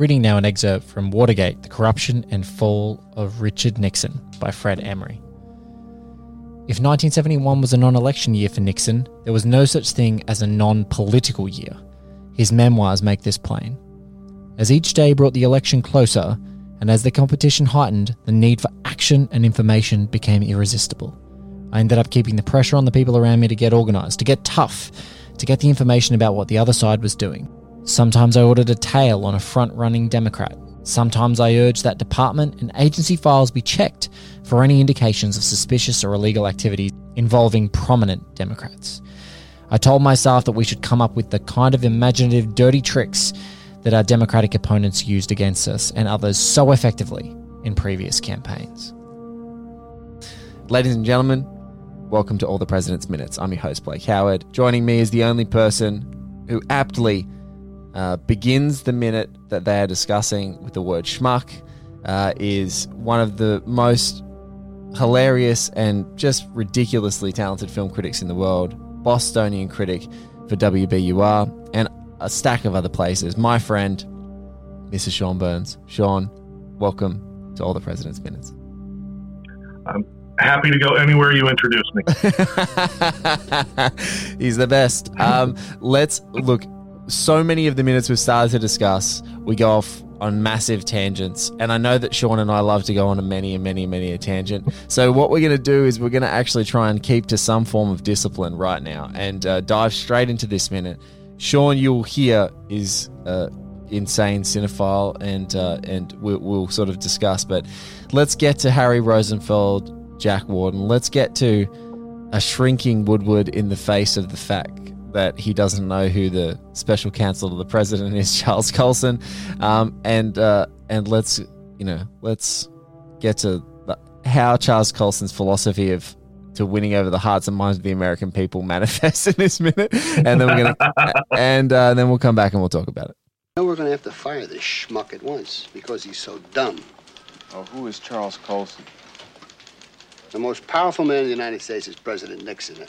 Reading now an excerpt from Watergate The Corruption and Fall of Richard Nixon by Fred Emery. If 1971 was a non election year for Nixon, there was no such thing as a non political year. His memoirs make this plain. As each day brought the election closer, and as the competition heightened, the need for action and information became irresistible. I ended up keeping the pressure on the people around me to get organised, to get tough, to get the information about what the other side was doing. Sometimes I ordered a tail on a front running Democrat. Sometimes I urged that department and agency files be checked for any indications of suspicious or illegal activity involving prominent Democrats. I told my staff that we should come up with the kind of imaginative dirty tricks that our Democratic opponents used against us and others so effectively in previous campaigns. Ladies and gentlemen, welcome to All the President's Minutes. I'm your host, Blake Howard. Joining me is the only person who aptly uh, begins the minute that they are discussing with the word schmuck, uh, is one of the most hilarious and just ridiculously talented film critics in the world, Bostonian critic for WBUR, and a stack of other places. My friend, Mr. Sean Burns. Sean, welcome to All the President's Minutes. I'm happy to go anywhere you introduce me. He's the best. Um, let's look so many of the minutes we've started to discuss, we go off on massive tangents. And I know that Sean and I love to go on a many and many, many a tangent. So, what we're going to do is we're going to actually try and keep to some form of discipline right now and uh, dive straight into this minute. Sean, you'll hear, is uh, insane cinephile, and uh, and we'll, we'll sort of discuss. But let's get to Harry Rosenfeld, Jack Warden. Let's get to a shrinking Woodward in the face of the fact that he doesn't know who the special counsel to the president is, Charles Colson, um, and uh, and let's you know let's get to how Charles Colson's philosophy of to winning over the hearts and minds of the American people manifests in this minute, and then we're gonna and uh, then we'll come back and we'll talk about it. No, we're gonna have to fire this schmuck at once because he's so dumb. Oh, who is Charles Colson? The most powerful man in the United States is President Nixon.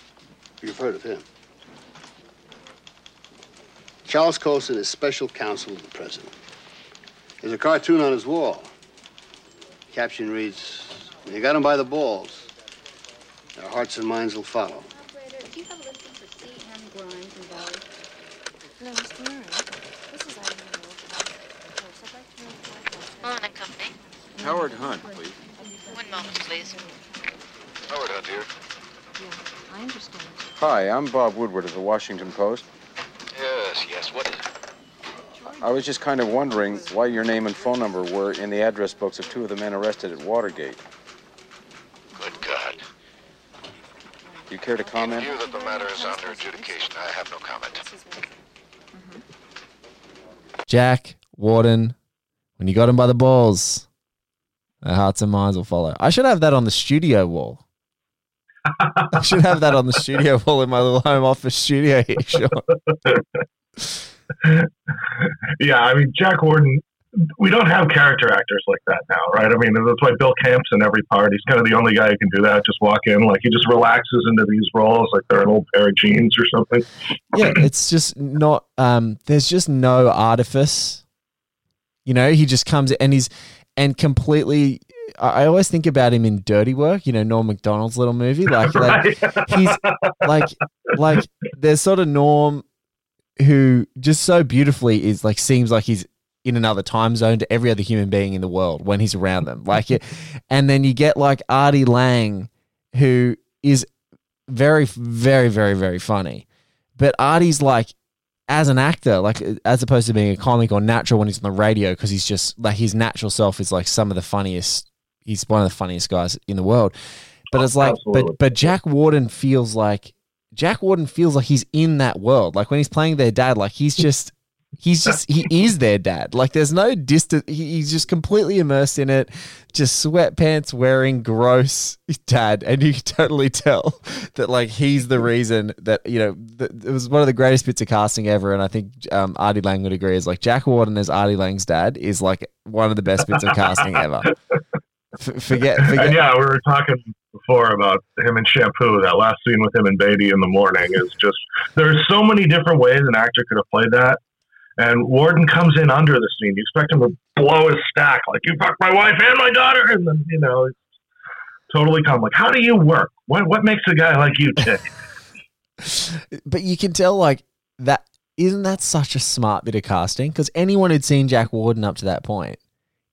You've heard of him. Charles Colson is special counsel to the president. There's a cartoon on his wall. Caption reads, When you got him by the balls, their hearts and minds will follow. do you have a listing for C. M. Grimes involved? No, Mr. Murray. This is Mullen and Company. Howard Hunt, please. One moment, please. Howard Hunt here. Yeah, I understand. Hi, I'm Bob Woodward of the Washington Post. Yes, yes. What is it? I was just kind of wondering why your name and phone number were in the address books of two of the men arrested at Watergate. Good God. Do you care to comment? In view that the matter is under adjudication, I have no comment. Jack Warden, when you got him by the balls, their hearts and minds will follow. I should have that on the studio wall. I should have that on the studio wall in my little home office studio here, Sean. yeah, I mean, Jack Warden, we don't have character actors like that now, right? I mean, that's why Bill Camp's in every part. He's kind of the only guy who can do that. Just walk in, like he just relaxes into these roles like they're an old pair of jeans or something. Yeah, it's just not. Um, there's just no artifice. You know, he just comes and he's and completely. I always think about him in Dirty Work, you know, Norm Macdonald's little movie. Like, like he's like, like there's sort of Norm who just so beautifully is like seems like he's in another time zone to every other human being in the world when he's around them. Like, it, and then you get like Artie Lange, who is very, very, very, very funny, but Artie's like as an actor, like as opposed to being a comic or natural when he's on the radio, because he's just like his natural self is like some of the funniest. He's one of the funniest guys in the world. But it's like, Absolutely. but but Jack Warden feels like Jack Warden feels like he's in that world. Like when he's playing their dad, like he's just he's just he is their dad. Like there's no distance. He, he's just completely immersed in it. Just sweatpants wearing, gross dad, and you can totally tell that like he's the reason that you know th- it was one of the greatest bits of casting ever. And I think um, Artie Lange would agree. Is like Jack Warden as Artie Lange's dad is like one of the best bits of casting ever. F- forget, forget. And yeah, we were talking before about him and Shampoo. That last scene with him and Baby in the morning is just there's so many different ways an actor could have played that. And Warden comes in under the scene. You expect him to blow his stack like you fucked my wife and my daughter, and then you know, it's totally calm. Like, how do you work? What what makes a guy like you tick? but you can tell like that isn't that such a smart bit of casting because anyone who'd seen Jack Warden up to that point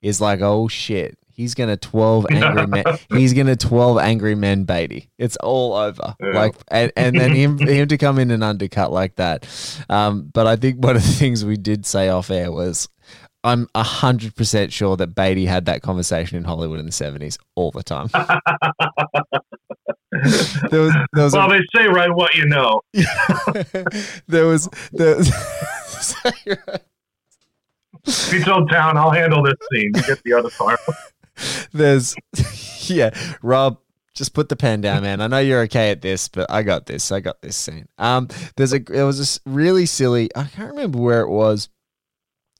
is like, oh shit, he's gonna twelve angry men. He's gonna twelve angry men, Beatty. It's all over. Yeah. Like, and, and then him him to come in and undercut like that. Um, but I think one of the things we did say off air was. I'm hundred percent sure that Beatty had that conversation in Hollywood in the seventies all the time. there was there was a- well, they say right what you know. there was there was He told town, "I'll handle this scene. You get the other part." there's yeah rob just put the pen down man. I know you're okay at this but i got this. I got this scene. Um there's a there was this really silly i can't remember where it was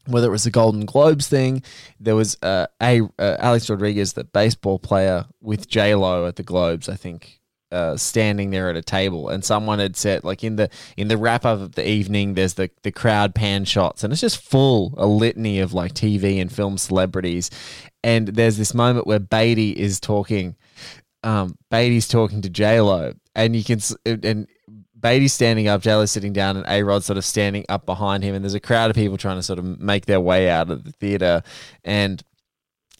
whether it was the golden globes thing. There was uh, a uh, alex rodriguez the baseball player with j-lo at the globes i think uh, standing there at a table and someone had said like in the in the wrap up of the evening there's the the crowd pan shots and it's just full a litany of like tv and film celebrities. And there's this moment where Beatty is talking um Beatty's talking to J-Lo and you can and Beatty's standing up, J-Lo's sitting down, and A Rod sort of standing up behind him, and there's a crowd of people trying to sort of make their way out of the theater, and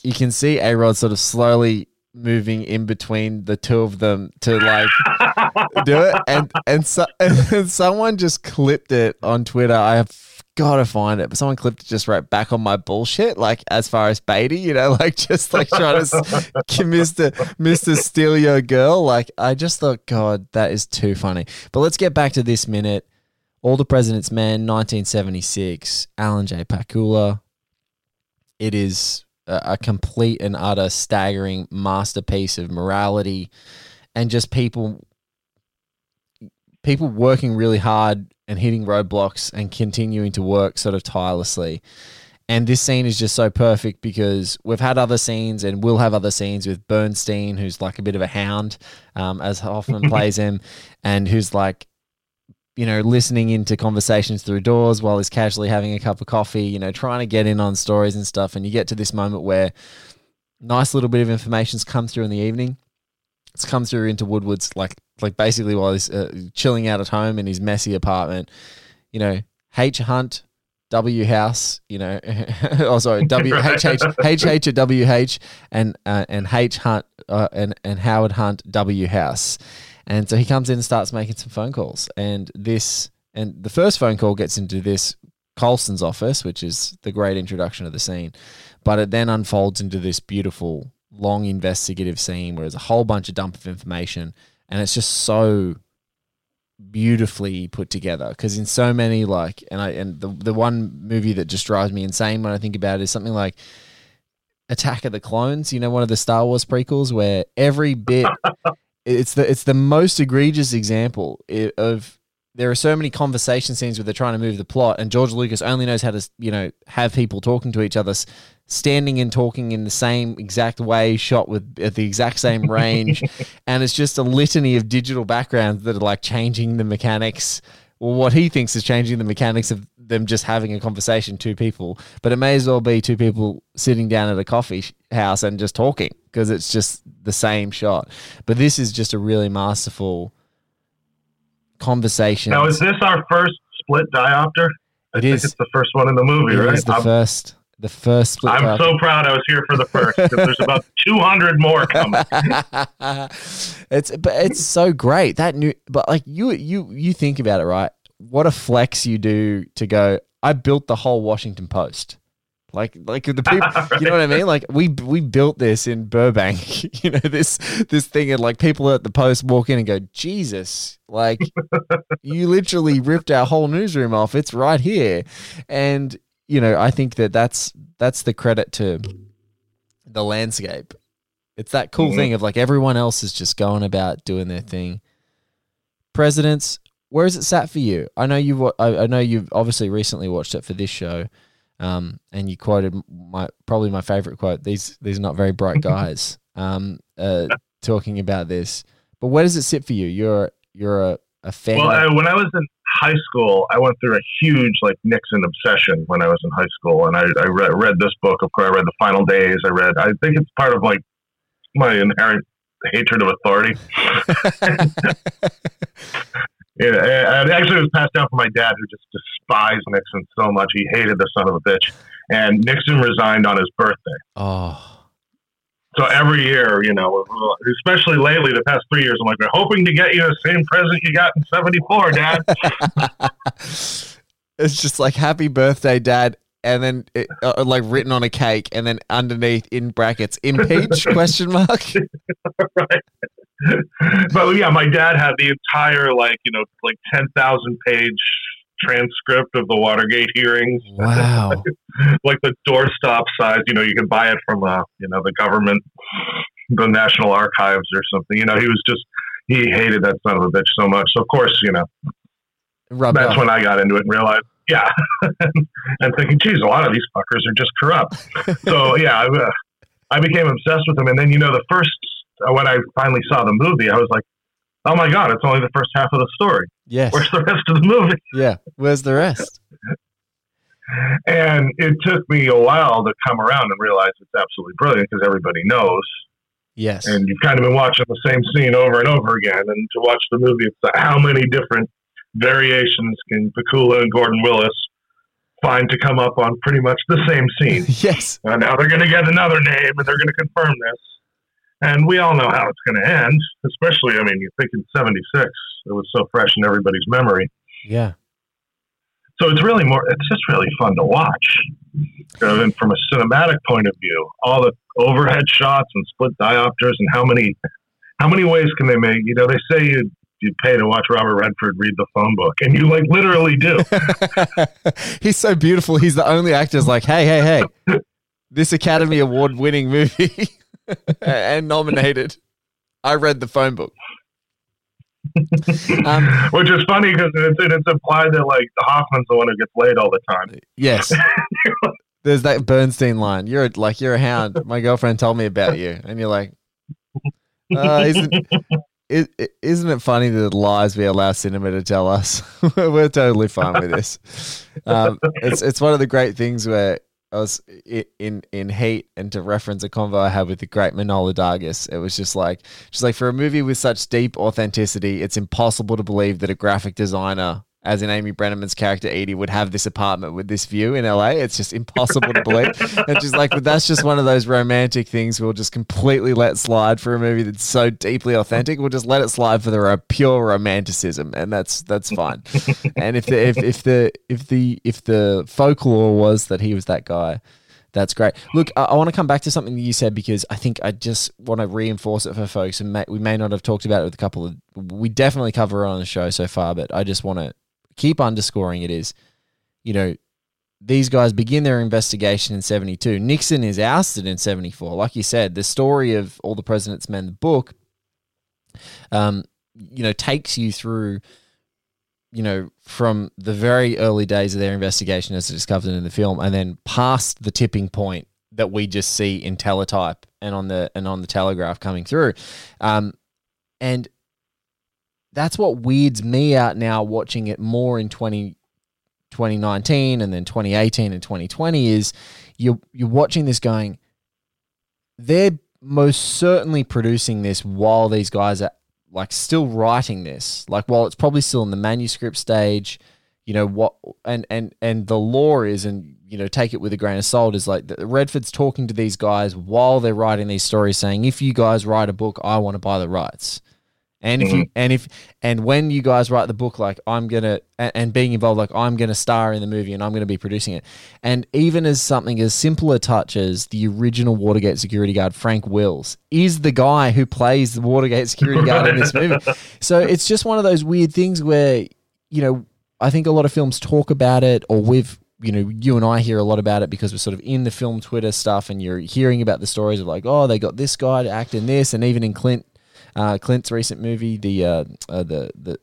you can see A-Rod sort of slowly moving in between the two of them to like do it, and and, so, and someone just clipped it on Twitter. I have got to find it, but someone clipped it just right back on my bullshit. Like as far as Beatty, you know, like just like trying to Mister Mister Steal Your Girl. Like I just thought, God, that is too funny. But let's get back to this minute. All the President's Men, 1976. Alan J. Pakula. It is a, complete and utter staggering masterpiece of morality and just people people working really hard and hitting roadblocks and continuing to work sort of tirelessly. And this scene is just so perfect because we've had other scenes and we'll have other scenes with Bernstein, who's like a bit of a hound, um, as Hoffman plays him, and who's like, you know, listening into conversations through doors while he's casually having a cup of coffee, you know, trying to get in on stories and stuff. And you get to this moment where nice little bit of information's come through in the evening. It's come through into Woodward's like like basically while he's uh, chilling out at home in his messy apartment. You know, H Hunt, W House. You know, oh sorry, W H H H H or W H and uh, and H Hunt uh, and and Howard Hunt W House. And so he comes in and starts making some phone calls. And this and the first phone call gets into this Colson's office, which is the great introduction of the scene. But it then unfolds into this beautiful, long investigative scene where there's a whole bunch of dump of information, and it's just so beautifully put together. Because in so many like, and I and the the one movie that just drives me insane when I think about it is something like Attack of the Clones. You know, one of the Star Wars prequels where every bit it's the it's the most egregious example of there are so many conversation scenes where they're trying to move the plot, and George Lucas only knows how to you know have people talking to each other, standing and talking in the same exact way, shot with at the exact same range, and it's just a litany of digital backgrounds that are like changing the mechanics. Well, what he thinks is changing the mechanics of them just having a conversation, two people, but it may as well be two people sitting down at a coffee house and just talking because it's just the same shot. But this is just a really masterful conversation. Now, is this our first split diopter? I It think is. it's the first one in the movie, It right? is the I'm, first, the first split. I'm so proud I was here for the first. there's about 200 more coming. it's but it's so great that new but like you you you think about it right what a flex you do to go i built the whole washington post like like the people you know what i mean like we we built this in burbank you know this this thing and like people at the post walk in and go jesus like you literally ripped our whole newsroom off it's right here and you know i think that that's that's the credit to the landscape it's that cool Mhm. thing of like everyone else is just going about doing their thing. Presidents, where is it sat for you? I know you've I, I know you've obviously recently watched it for this show, um, and you quoted my probably my favorite quote. These these are not very bright guys, um, uh, talking about this. But where does it sit for you? You're you're a, a fan. Well, I, when I was in high school, I went through a huge like Nixon obsession when I was in high school, and I, I read, read this book. Of course, I read The Final Days. I read. I think it's part of like my inherent hatred of authority. yeah, and actually, it was passed down from my dad, who just despised Nixon so much. He hated the son of a bitch. And Nixon resigned on his birthday. oh, So every year, you know, especially lately, the past three years, I'm like, we're hoping to get you the same present you got in '74, Dad. it's just like happy birthday, dad. And then it, uh, like written on a cake, and then underneath in brackets, impeach question mark. right. but yeah, my dad had the entire like you know like ten thousand page transcript of the Watergate hearings, Wow. like the doorstop size. You know, you can buy it from uh you know the government, the National Archives or something. You know, he was just he hated that son of a bitch so much. So of course, you know, Rub that's when I got into it and realized, yeah, and thinking, geez, a lot of these fuckers are just corrupt. so yeah, I, uh, I became obsessed with them. And then you know, the first Uh, when I finally saw the movie, I was like, oh my god, it's only the first half of the story. yes. Where's the rest of the movie? Yeah. Where's the rest? And it took me a while to come around and realize it's absolutely brilliant because everybody knows. Yes. and you've kind of been watching the same scene over and over again. And to watch the movie, it's like how many different variations can Pakula and Gordon Willis find to come up on pretty much the same scene? yes. and now they're going to get another name and they're going to confirm this. And we all know how it's going to end, especially, I mean, you think in 76, it was so fresh in everybody's memory. Yeah. So it's really more, it's just really fun to watch. And from a cinematic point of view, all the overhead shots and split diopters and how many, how many ways can they make? You know, they say you, you pay to watch Robert Redford read the phone book, and you like literally do. He's so beautiful. He's the only actor who's like, hey, hey, hey, this Academy Award winning movie and nominated. I read the phone book. um, Which is funny because it's, it's implied that like the Hoffman's the one who gets laid all the time. yes. There's that Bernstein line. You're a, like you're a hound. My girlfriend told me about you, and you're like, uh, isn't is, isn't it funny the lies we allow cinema to tell us? We're totally fine with this. Um, it's it's one of the great things where I was in in Heat, and to reference a convo I had with the great Manohla Dargis, it was just like just like for a movie with such deep authenticity, it's impossible to believe that a graphic designer. As in Amy Brenneman's character Eady would have this apartment with this view in LA. It's just impossible to believe. And she's like, but that's just one of those romantic things we'll just completely let slide for a movie that's so deeply authentic. We'll just let it slide for the pure romanticism, and that's that's fine. and if the if, if the if the if the folklore was that he was that guy, that's great. Look, I, I want to come back to something that you said because I think I just want to reinforce it for folks, and may, we may not have talked about it with a couple of. We definitely cover it on the show so far, but I just want to keep underscoring it is, you know, these guys begin their investigation in 72. Nixon is ousted in 74. Like you said, the story of All the President's Men, the book, um, you know, takes you through, you know, from the very early days of their investigation as discovered in the film and then past the tipping point that we just see in teletype and on the and on the telegraph coming through. Um, and that's what weirds me out now watching it more in 20, 2019 and then 2018 and 2020 is you're you're watching this going they're most certainly producing this while these guys are like still writing this. Like while it's probably still in the manuscript stage you know what and and and the law is and you know take it with a grain of salt is like the, redford's talking to these guys while they're writing these stories saying if you guys write a book i want to buy the rights and if you mm-hmm. and if and when you guys write the book, like I'm gonna and, and being involved, like I'm gonna star in the movie and I'm gonna be producing it. And even as something as simple a touch as the original Watergate security guard, Frank Wills, is the guy who plays the Watergate security guard in this movie. So it's just one of those weird things where, you know, I think a lot of films talk about it or we've you know, you and I hear a lot about it because we're sort of in the film Twitter stuff and you're hearing about the stories of like, oh, they got this guy to act in this. And even in Clint uh, Clint's recent movie, the uh, uh, the the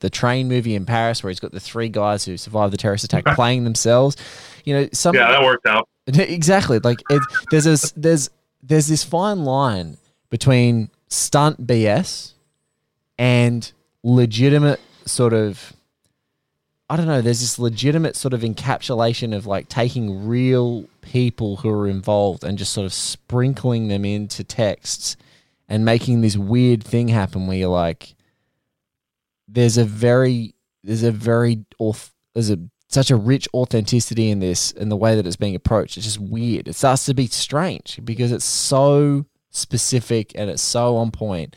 the train movie in Paris, where he's got the three guys who survived the terrorist attack playing themselves. You know, some Yeah, that worked out. exactly. Like it, there's a, there's there's this fine line between stunt BS and legitimate sort of I don't know, there's this legitimate sort of encapsulation of like taking real people who are involved and just sort of sprinkling them into texts and making this weird thing happen where you're like there's a very there's a very auth- there's a such a rich authenticity in this and the way that it's being approached. It's just weird. It starts to be strange because it's so specific and it's so on point.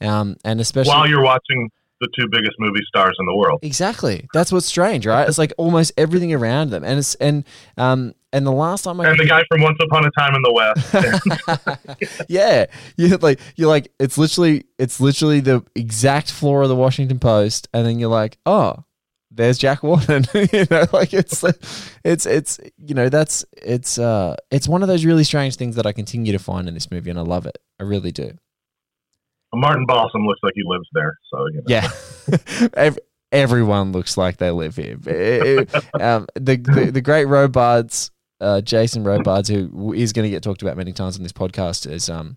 Um, and especially While you're watching the two biggest movie stars in the world. Exactly. That's what's strange, right? It's like almost everything around them, and it's and um and the last time I And the guy from Once Upon a Time in the West. yeah, you like you're like it's literally it's literally the exact floor of the Washington Post, and then you're like, oh, there's Jack Warden. you know, like it's it's it's you know that's it's uh it's one of those really strange things that I continue to find in this movie, and I love it. I really do. Martin Balsam looks like he lives there, so you know. Yeah, Ev- everyone looks like they live here. It- it- um, the, the the great Robards, uh, Jason Robards, who is going to get talked about many times on this podcast, is um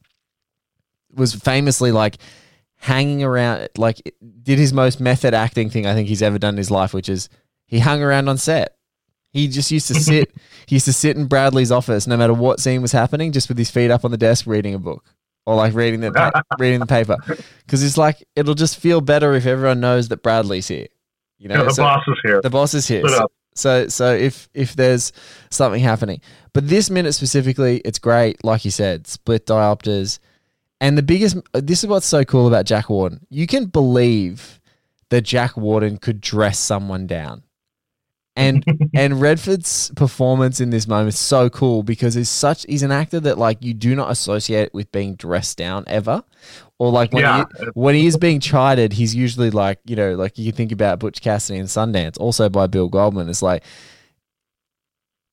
was famously like hanging around, like did his most method acting thing I think he's ever done in his life, which is he hung around on set. He just used to sit. he used to sit in Bradley's office, no matter what scene was happening, just with his feet up on the desk, reading a book or like reading the pa- reading the paper, because it's like it'll just feel better if everyone knows that Bradley's here. You know, Yeah, the so- boss is here. The boss is here. So. So, so if if there's something happening, but this minute specifically, it's great. Like you said, split diopters, and the biggest. This is what's so cool about Jack Warden. You can believe that Jack Warden could dress someone down. And and Redford's performance in this moment is so cool because he's such he's an actor that like you do not associate with being dressed down ever. Or like when Yeah. he when he is being chided, he's usually like, you know, like you think about Butch Cassidy and Sundance, also by Bill Goldman. It's like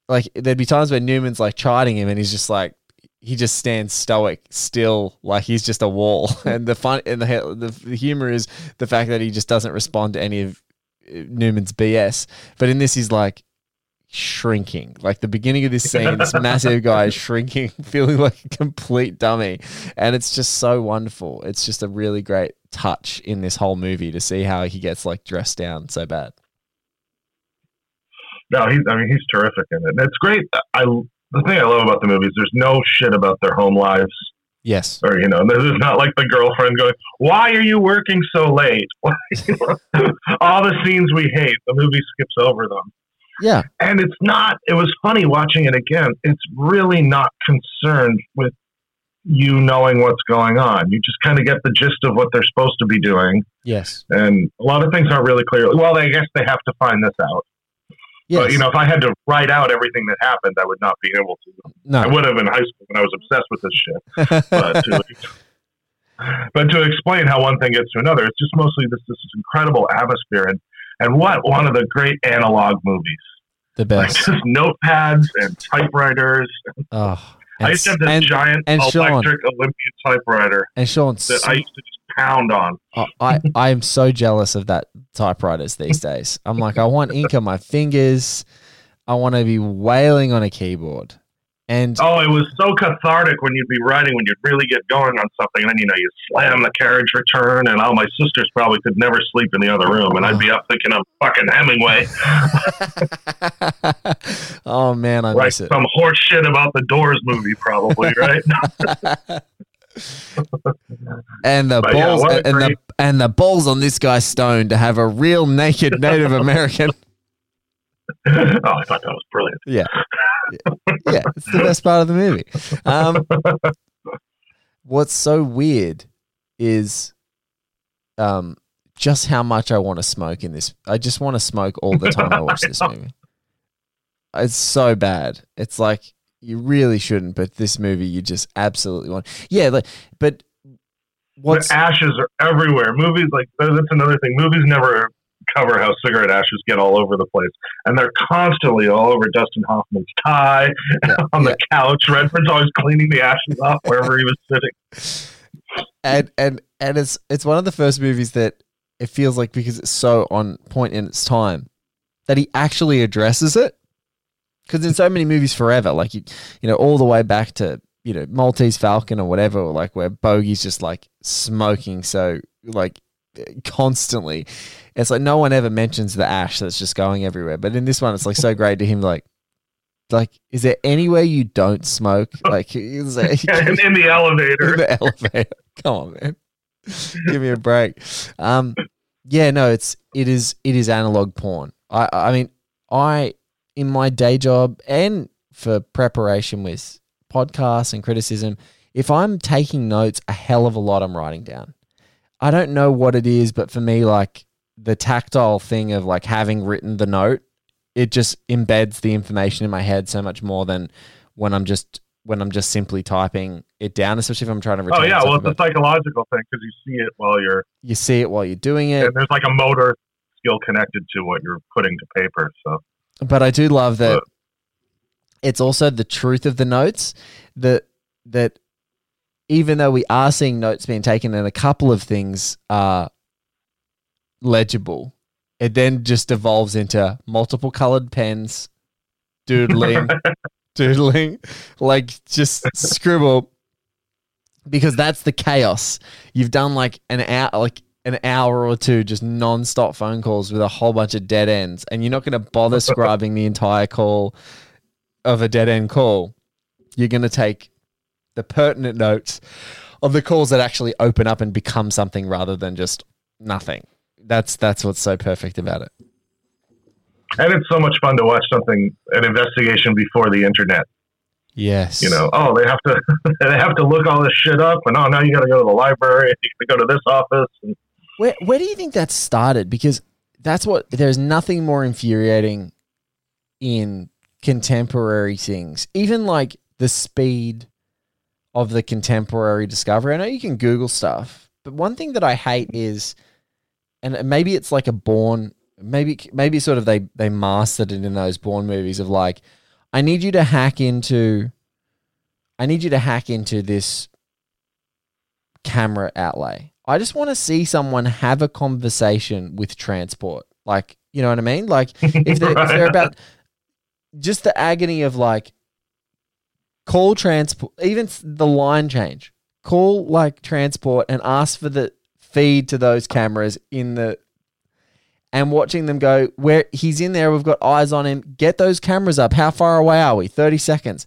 like there'd be times where Newman's like chiding him and he's just like he just stands stoic still like he's just a wall and the fun and the, the the humor is the fact that he just doesn't respond to any of uh, Newman's BS but in this he's like shrinking like the beginning of this scene this massive guy is shrinking feeling like a complete dummy and it's just so wonderful it's just a really great touch in this whole movie to see how he gets like dressed down so bad No, he's. I mean, he's terrific in it. And it's great. I the thing I love about the movie is there's no shit about their home lives, yes or you know, there's not like the girlfriend going, "Why are you working so late?" All the scenes we hate, the movie skips over them. Yeah And it's not. It was funny watching it again. It's really not concerned with you knowing what's going on. You just kind of get the gist of what they're supposed to be doing, yes and a lot of things aren't really clear. Well, I guess they have to find this out. yes But you know, if I had to write out everything that happened, I would not be able to. no I would have in high school when I was obsessed with this shit. But to, but to explain how one thing gets to another, it's just mostly this this incredible atmosphere and and what one of the great analog movies, the like best just notepads and typewriters. oh I used to have this and, giant and Sean. electric Olympian typewriter and Sean, that I used to just pound on. I, I I am so jealous of that typewriters these days. I'm like, I want ink on my fingers. I want to be wailing on a keyboard. And Oh, it was so cathartic when you'd be writing when you'd really get going on something, and then you know you slam the carriage return, and all my sisters probably could never sleep in the other room, and I'd be up thinking of fucking Hemingway, oh man, I like miss it. some horse shit about the Doors movie, probably, right? And the But balls a and the and the balls on this guy's stone to have a real naked Native American. oh, I thought that was brilliant. Yeah. Yeah, it's the best part of the movie. Um, what's so weird is um, just how much I want to smoke in this. I just want to smoke all the time I watch this movie. It's so bad. It's like you really shouldn't, but this movie you just absolutely want. Yeah, like, but what's the ashes are everywhere. Movies like that's another thing. Movies never cover how cigarette ashes get all over the place, and they're constantly all over Dustin Hoffman's tie, on the couch. Redford's always cleaning the ashes off wherever he was sitting. and and and it's it's one of the first movies that it feels like because it's so on point in its time that he actually addresses it. Because in so many movies forever, like you, you know, all the way back to you know Maltese Falcon or whatever, or like where Bogey's just like smoking so like constantly. It's like no one ever mentions the ash that's just going everywhere. But in this one, it's like so great to him. Like, like is there anywhere you don't smoke? Like, is there, in, in the elevator. in the elevator. Come on, man. Give me a break. Um, yeah, no, it's it is it is analog porn. I I mean, I in my day job and for preparation with podcasts and criticism, if I'm taking notes, a hell of a lot I'm writing down. I don't know what it is, but for me, like the tactile thing of like having written the note, it just embeds the information in my head so much more than when I'm just when I'm just simply typing it down, especially if I'm trying to retain Oh yeah, well it's a psychological thing because you see it while you're, you see it while you're doing it. and there's like a motor skill connected to what you're putting to paper. So But I do love that But- it's also the truth of the notes that that even though we are seeing notes being taken and a couple of things are legible, it then just evolves into multiple colored pens, doodling, doodling, like just scribble because that's the chaos. You've done like an hour, like an hour or two, just non-stop phone calls with a whole bunch of dead ends, and you're not going to bother scribing the entire call of a dead end call. You're going to take the pertinent notes of the calls that actually open up and become something rather than just nothing. That's that's what's so perfect about it. and it's so much fun to watch something an investigation before the internet. Yes. You know, oh they have to they have to look all this shit up, and oh now you got to go to the library, and you got to go to this office, and Where where do you think that started? Because that's what there's nothing more infuriating in contemporary things. Even like the speed of the contemporary discovery. I know you can Google stuff, but one thing that I hate is and maybe it's like a Bourne maybe maybe sort of they they mastered it in those Bourne movies of like I need you to hack into I need you to hack into this camera outlay. I just want to see someone have a conversation with transport. Like, you know what I mean? Like if they're, if they're about just the agony of like call transport, even the line change, call like transport and ask for the feed to those cameras in the and watching them go where he's in there. We've got eyes on him. Get those cameras up. How far away are we? 30 seconds.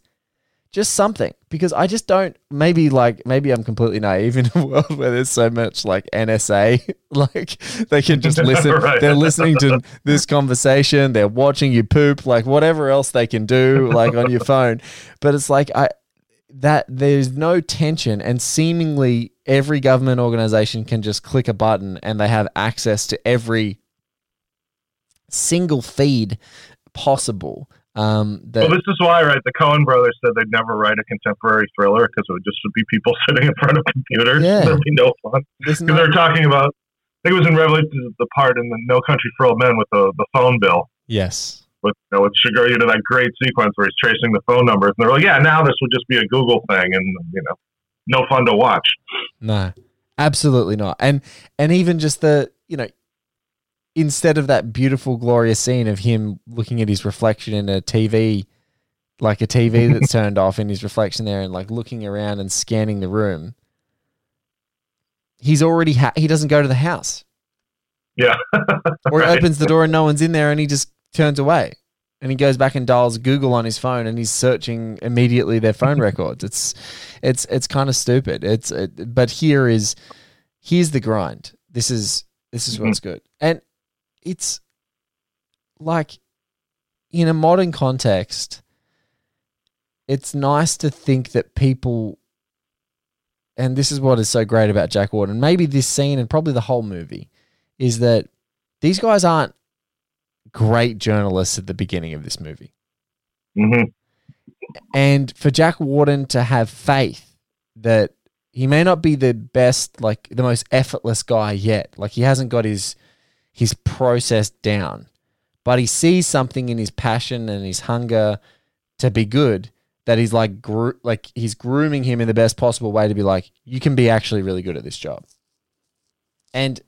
Just something because I just don't. Maybe like maybe I'm completely naive in a world where there's so much like NSA, like they can just listen. Right. They're listening to this conversation. They're watching you poop, like whatever else they can do, like on your phone. But it's like I that there's no tension, and seemingly every government organization can just click a button and they have access to every single feed possible. Um, that well, this is why, right? The Coen brothers said they'd never write a contemporary thriller because it would just be people sitting in front of computers. Yeah. There'd be no fun. Because no- they're talking about, I think it was in Revolution, the part in the No Country for Old Men with the, the phone bill. yes. With, you know, should you to that great sequence where he's tracing the phone numbers. And they're like, yeah, now this would just be a Google thing and, you know, no fun to watch. No, absolutely not. And and even just the you know, instead of that beautiful, glorious scene of him looking at his reflection in a TV like a TV that's turned off in his reflection there and like looking around and scanning the room, he's already ha- he doesn't go to the house Yeah. or he Right. opens the door and no one's in there and he just turns away and he goes back and dials Google on his phone and he's searching immediately their phone records. It's it's it's kind of stupid. It's it, but here is here's the grind. This is this is what's mm-hmm. good. And it's like in a modern context it's nice to think that people and this is what is so great about Jack Warden. Maybe this scene and probably the whole movie is that these guys aren't great journalists at the beginning of this movie. hmm And for Jack Warden to have faith that he may not be the best, like the most effortless guy yet, like he hasn't got his his process down, but he sees something in his passion and his hunger to be good that he's like gro- like he's grooming him in the best possible way to be like you can be actually really good at this job. And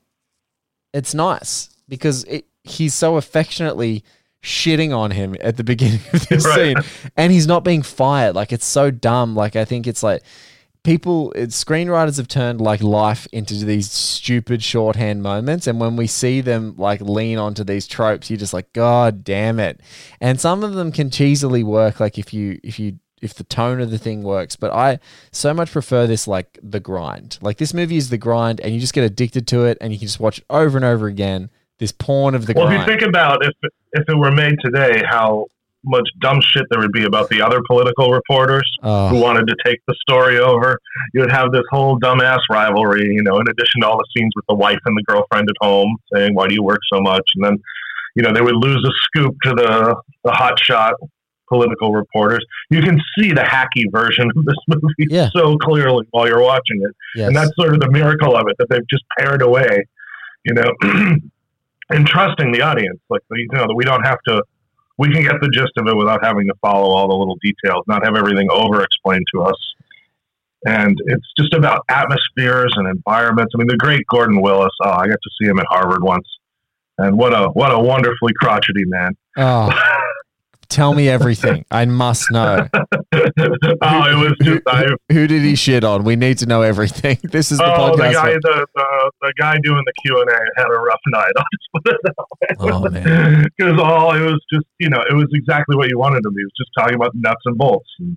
it's nice because it, he's so affectionately shitting on him at the beginning of this Right. scene and he's not being fired. Like it's so dumb. Like i think it's like people it's, screenwriters have turned like life into these stupid shorthand moments and when we see them like lean onto these tropes you're just like god damn it. And some of them can cheesily work like if you if you if the tone of the thing works but i so much prefer this like the grind. Like this movie is the grind and you just get addicted to it and you can just watch it over and over again this porn of the Well, if you think about if if it were made today, how much dumb shit there would be about the other political reporters Oh. who wanted to take the story over. You would have this whole dumbass rivalry, you know, in addition to all the scenes with the wife and the girlfriend at home saying, "Why do you work so much?" And then, you know, they would lose a scoop to the the hot shot political reporters. You can see the hacky version of this movie Yeah. so clearly while you're watching it. yes. And that's sort of the miracle of it that they've just pared away, you know, and trusting the audience. Like, you know, that we don't have to, we can get the gist of it without having to follow all the little details, not have everything over explained to us. And it's just about atmospheres and environments. I mean, the great Gordon Willis. Oh, I got to see him at Harvard once, and what a what a wonderfully crotchety man. oh tell me everything i must know oh, it was just I, Who did he shit on? We need to know everything. This is the oh, the podcast. guy, the, the the guy doing the Q and A had a rough night. I'll just put it that way. Oh, man. because all it was just you know it was exactly what you wanted to be. He was just talking about nuts and bolts. And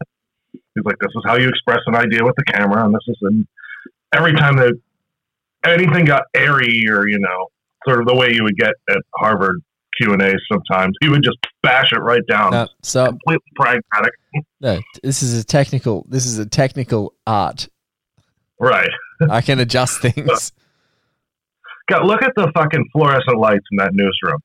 he's like, "This is how you express an idea with the camera," and this is and every time that anything got airy or you know sort of the way you would get at Harvard Q and A sometimes, he would just bash it right down. No, so Completely pragmatic, no, this is a technical. This is a technical art. right? I can adjust things. God, look at the fucking fluorescent lights in that newsroom.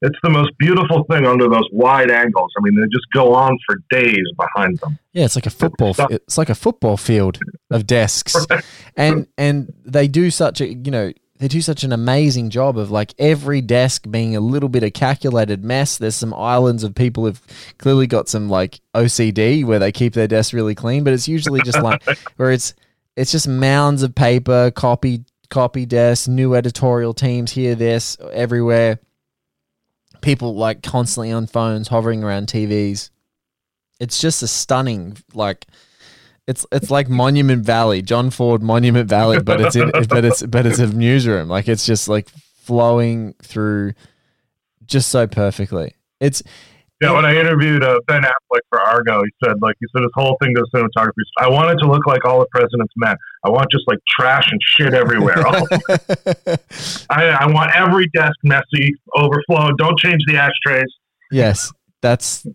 It's the most beautiful thing under those wide angles. I mean, they just go on for days behind them. Yeah, it's like a football. It's like a football field of desks, and and they do such a you know they do such an amazing job of like every desk being a little bit of calculated mess. There's some islands of people who've clearly got some like OCD where they keep their desks really clean, but it's usually just like where it's it's just mounds of paper, copy copy desks, new editorial teams here, this everywhere. People like constantly on phones, hovering around TVs. It's just a stunning like it's it's like Monument Valley, John Ford Monument Valley, but it's in but it's but it's a newsroom. Like it's just like flowing through just so perfectly. It's Yeah, when I interviewed uh, Ben Affleck for Argo, he said like he said his whole thing to the cinematography. I want it to look like all the president's men. I want just like trash and shit everywhere. I, I want every desk messy, overflow. Don't change the ashtrays. yes, that's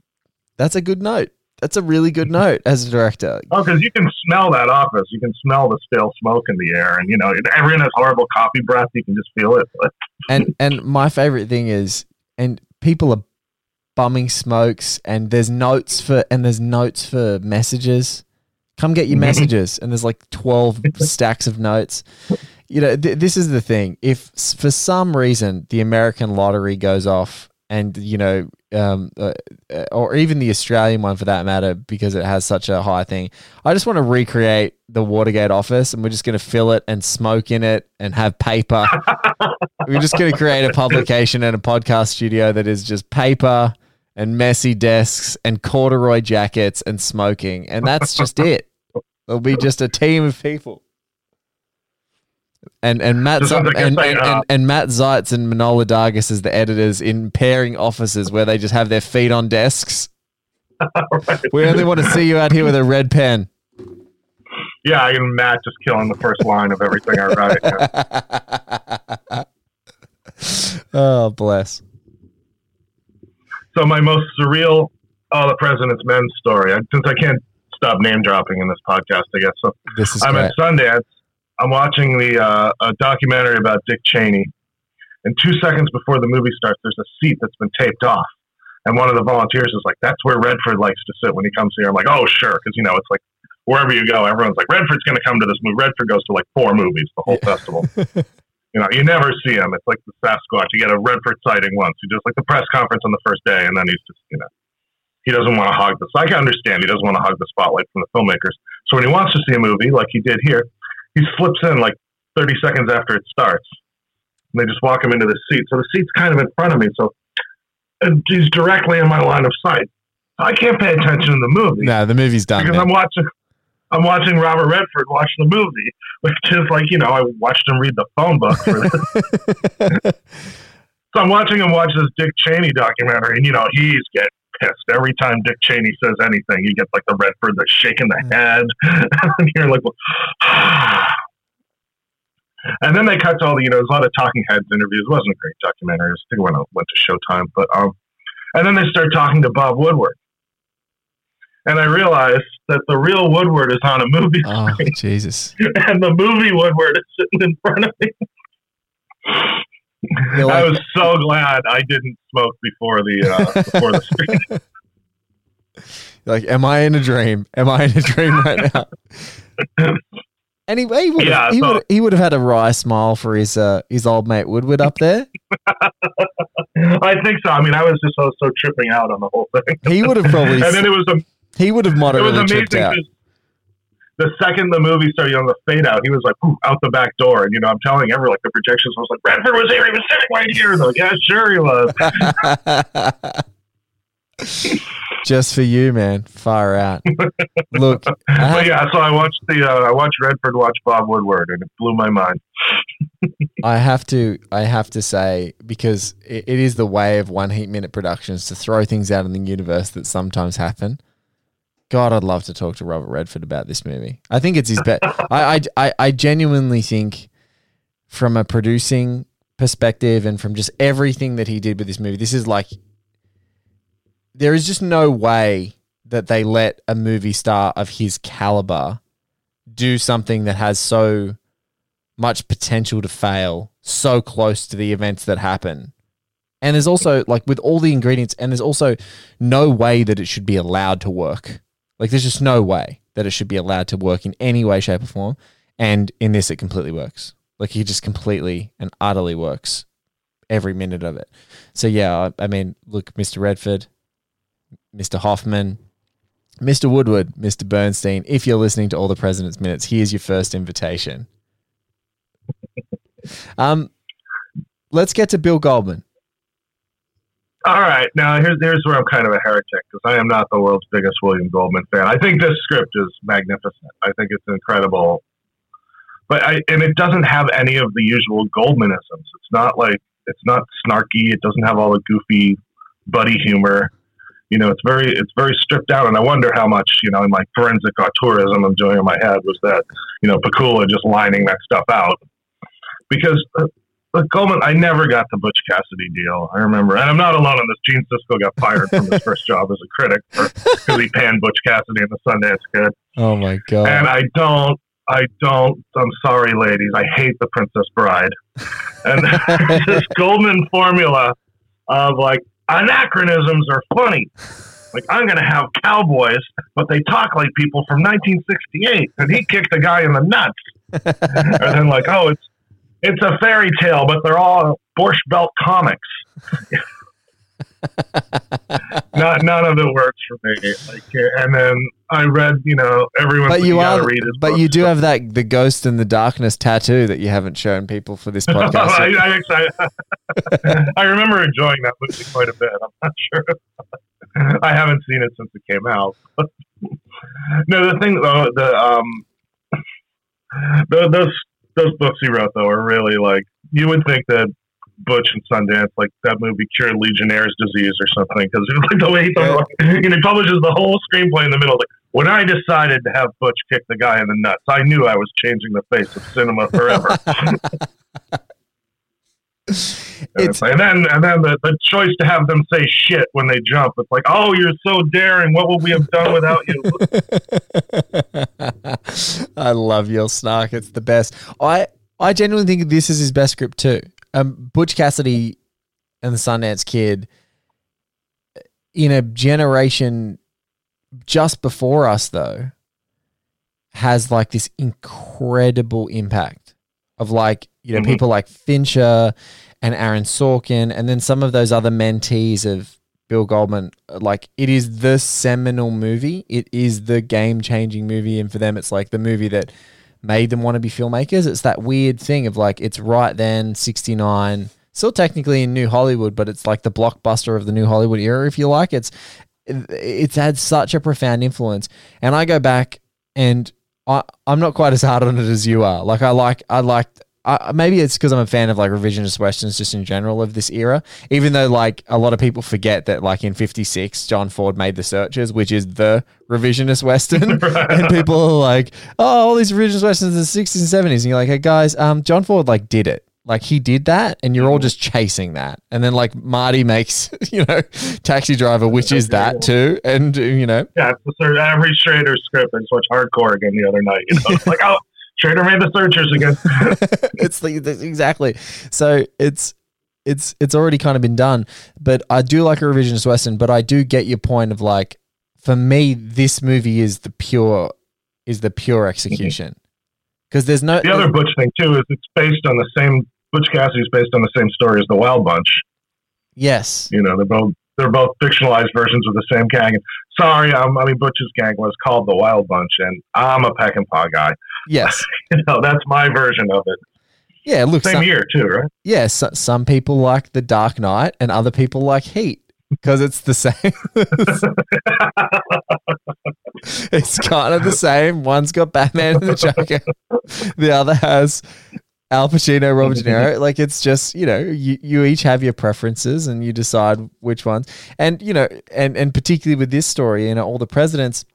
that's a good note. That's a really good note as a director. Oh, because you can smell that office. You can smell the stale smoke in the air, and you know everyone has horrible coffee breath. You can just feel it. And and my favorite thing is and people are bumming smokes and there's notes for and there's notes for messages come get your Mhm. messages and there's like 12 stacks of notes you know th- this is the thing if s- for some reason the american lottery goes off and you know um, uh, uh, or even the australian one for that matter because it has such a high thing i just want to recreate the watergate office and we're just going to fill it and smoke in it and have paper we're just going to create a publication and a podcast studio that is just paper and messy desks and corduroy jackets and smoking, and that's just it. It'll be just a team of people. And and Matt and, and, and, and Matt Seitz and Manohla Dargis as the editors in pairing offices where they just have their feet on desks. We only want to see you out here with a red pen. Yeah, and Matt just killing the first line of everything I write. oh, bless. So my most surreal, oh, the President's Men story. I, since I can't stop name dropping in this podcast, I guess. So This is I'm great. at Sundance. I'm watching the uh, a documentary about Dick Cheney, and two seconds before the movie starts, there's a seat that's been taped off, and one of the volunteers is like, "That's where Redford likes to sit when he comes here." I'm like, "Oh, sure," because you know it's like wherever you go, everyone's like, "Redford's going to come to this movie." Redford goes to like four movies the whole festival. You know, you never see him. It's like the Sasquatch. You get a Redford sighting once. He does like the press conference on the first day, and then he's just, you know, he doesn't want to hog the. I can understand he doesn't want to hog the spotlight from the filmmakers. So when he wants to see a movie, like he did here, he slips in like 30 seconds after it starts. And they just walk him into the seat. So the seat's kind of in front of me. So and he's directly in my line of sight. I can't pay attention to the movie No, the movie's done. because man. I'm watching. I'm watching Robert Redford watch the movie, which is like you know I watched him read the phone book for this. so I'm watching him watch this Dick Cheney documentary, and you know he's getting pissed every time Dick Cheney says anything. He gets like the Redford, like shaking the head, and you're like, and then they cut to all the you know there's a lot of talking heads interviews. It wasn't a great documentary. I think it went went to Showtime, but um, and then they start talking to Bob Woodward and I realized that the real Woodward is on a movie oh, screen, Jesus. and the movie Woodward is sitting in front of me. You're I like- was so glad I didn't smoke before the uh, before the screen. Like, am I in a dream? Am I in a dream right now? Anyway, he would Yeah, have, he so- would he would have had a wry smile for his uh, his old mate Woodward up there. I think so. I mean, I was just so so tripping out on the whole thing. He would have probably and then it was a, he would have it was moderately amazing. tripped out. The second the movie started on the fade out, he was like out the back door, and you know, I'm telling everyone like the projections was like Redford was here, he was sitting right here. They're like, yeah, sure he was. Just for you, man. Far out. Look, But yeah, so I watched the uh, I watched Redford watch Bob Woodward, and it blew my mind. I have to I have to say because it, it is the way of one heat minute productions to throw things out in the universe that sometimes happen. God, I'd love to talk to Robert Redford about this movie. I think it's his best. I, I, I, genuinely think, from a producing perspective and from just everything that he did with this movie, this is like there is just no way that they let a movie star of his caliber do something that has so much potential to fail so close to the events that happen. And there's also like with all the ingredients, and there's also no way that it should be allowed to work. Like there's just no way that it should be allowed to work in any way, shape, or form. And in this, it completely works. Like he just completely and utterly works every minute of it. So yeah, I, I mean, look, Mr. Redford, Mr. Hoffman, Mr. Woodward, Mr. Bernstein, if you're listening to all the President's Minutes, here's your first invitation. um, let's get to Bill Goldman. All right, now here's here's where I'm kind of a heretic because I am not the world's biggest William Goldman fan. I think this script is magnificent. I think it's incredible, but I and it doesn't have any of the usual Goldmanisms. It's not like it's not snarky. It doesn't have all the goofy buddy humor. You know, it's very it's very stripped down, and I wonder how much you know in my forensic auteurism I'm doing in my head was that you know Pakula just lining that stuff out because. Uh, Look, Goldman, I never got the Butch Cassidy deal. I remember, and I'm not alone on this. Gene Siskel got fired from his first job as a critic because he panned Butch Cassidy in the Sundance Kid. Oh my god! And I don't, I don't. I'm sorry, ladies. I hate the Princess Bride. And this Goldman formula of like anachronisms are funny. Like I'm going to have cowboys, but they talk like people from 1968, and he kicked a guy in the nuts. and then like, oh, it's it's a fairy tale, but they're all Borscht Belt comics. Not, none of it works for me. Like, and then I read, you know, everyone. But you are, but you do have that the ghost in the darkness tattoo that you haven't shown people for this podcast. I, actually- I remember enjoying that movie quite a bit. I'm not sure. I haven't seen it since it came out. no, the thing though, the um, tho- those those books he wrote though are really like you would think that Butch and Sundance, like that movie, cured Legionnaire's disease or something, because like the way he like, and he publishes the whole screenplay in the middle. Like when I decided to have Butch kick the guy in the nuts, I knew I was changing the face of cinema forever. It's- and then and then the, the choice to have them say shit when they jump. It's like, oh, you're so daring. What would we have done without you? I love your snark. It's the best. I I genuinely think this is his best script too. Um, Butch Cassidy and the Sundance Kid in a generation just before us though has like this incredible impact of like you know Mhm. people like Fincher and Aaron Sorkin and then some of those other mentees of Bill Goldman. Like it is the seminal movie. It is the game changing movie and for them it's like the movie that made them want to be filmmakers. It's that weird thing of like it's right then 69 still technically in new Hollywood but it's like the blockbuster of the new Hollywood era if you like. It's it's had such a profound influence. And I go back and I, I'm not quite as hard on it as you are. Like I like I like I, maybe it's because I'm a fan of like revisionist westerns just in general of this era. Even though like a lot of people forget that like in '56 John Ford made The Searchers, which is the revisionist western, and people are like, "Oh, all these revisionist westerns in the '60s and '70s," and you're like, "Hey guys, um, John Ford like did it." Like he did that, and you're all just chasing that, and then like Marty makes, you know, Taxi Driver, which is that too, and you know, yeah, it's every Schrader script. I just watched Hardcore again the other night. You know, it's like, oh, Schrader made the Searchers again. it's that's exactly. So it's it's it's already kind of been done. But I do like a revisionist western. But I do get your point of like, for me, this movie is the pure is the pure execution because there's no the other Butch thing too is it's based on the same. Butch Cassidy's based on the same story as the Wild Bunch. yes You know, they're both they're both fictionalized versions of the same gang. Sorry, um, I mean Butch's gang was called the Wild Bunch, and I'm a Peckinpah guy. Yes You know, that's my version of it. yeah. Look, Same some, year too, right? yeah. So, some people like the Dark Knight, and other people like Heat because it's the same. it's kind of the same. One's got Batman and the Joker. The other has Al Pacino, Robert De Niro. Like it's just you know you, you each have your preferences and you decide which ones. And you know and and particularly with this story, you know all the presidents.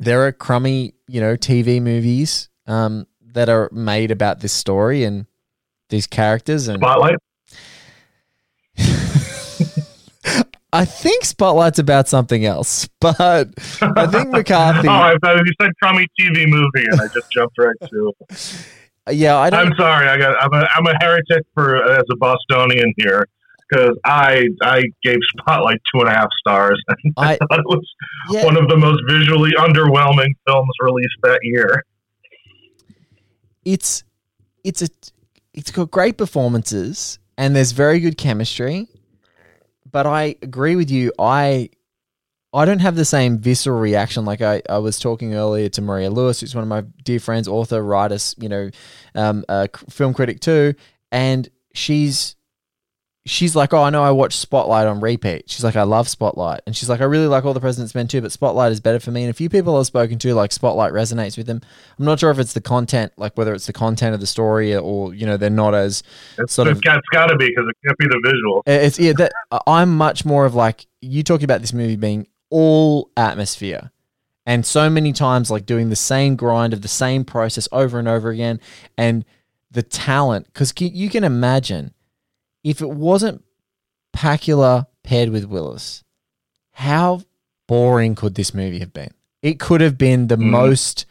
There are crummy you know TV movies um, that are made about this story and these characters and Spotlight. I think Spotlight's about something else, but I think McCarthy. oh, I thought you said crummy TV movie, and I just jumped right to. yeah, I don't. I'm sorry. I got. I'm a. I'm a heretic for as a Bostonian here because I I gave Spotlight two and a half stars. I, I- thought it was yeah, one of the most visually underwhelming films released that year. it's it's a it's got great performances and there's very good chemistry. But I agree with you. I I don't have the same visceral reaction. Like I, I was talking earlier to Maria Lewis, who's one of my dear friends, author, writer, you know, um, uh, film critic too, and she's she's like, oh, I know I watched Spotlight on repeat. She's like, I love Spotlight, and she's like, I really like All the President's Men too, but Spotlight is better for me. And a few people I've spoken to, like Spotlight resonates with them. I'm not sure if it's the content, like whether it's the content of the story or you know they're not as It's, Sort it's of- got, it's got to be because it can't be the visual. it's yeah. That I'm much more of like you talking about this movie being all atmosphere, and so many times like doing the same grind of the same process over and over again, and the talent because you can imagine if it wasn't Pakula paired with Willis, how boring could this movie have been? It could have been the Mhm. most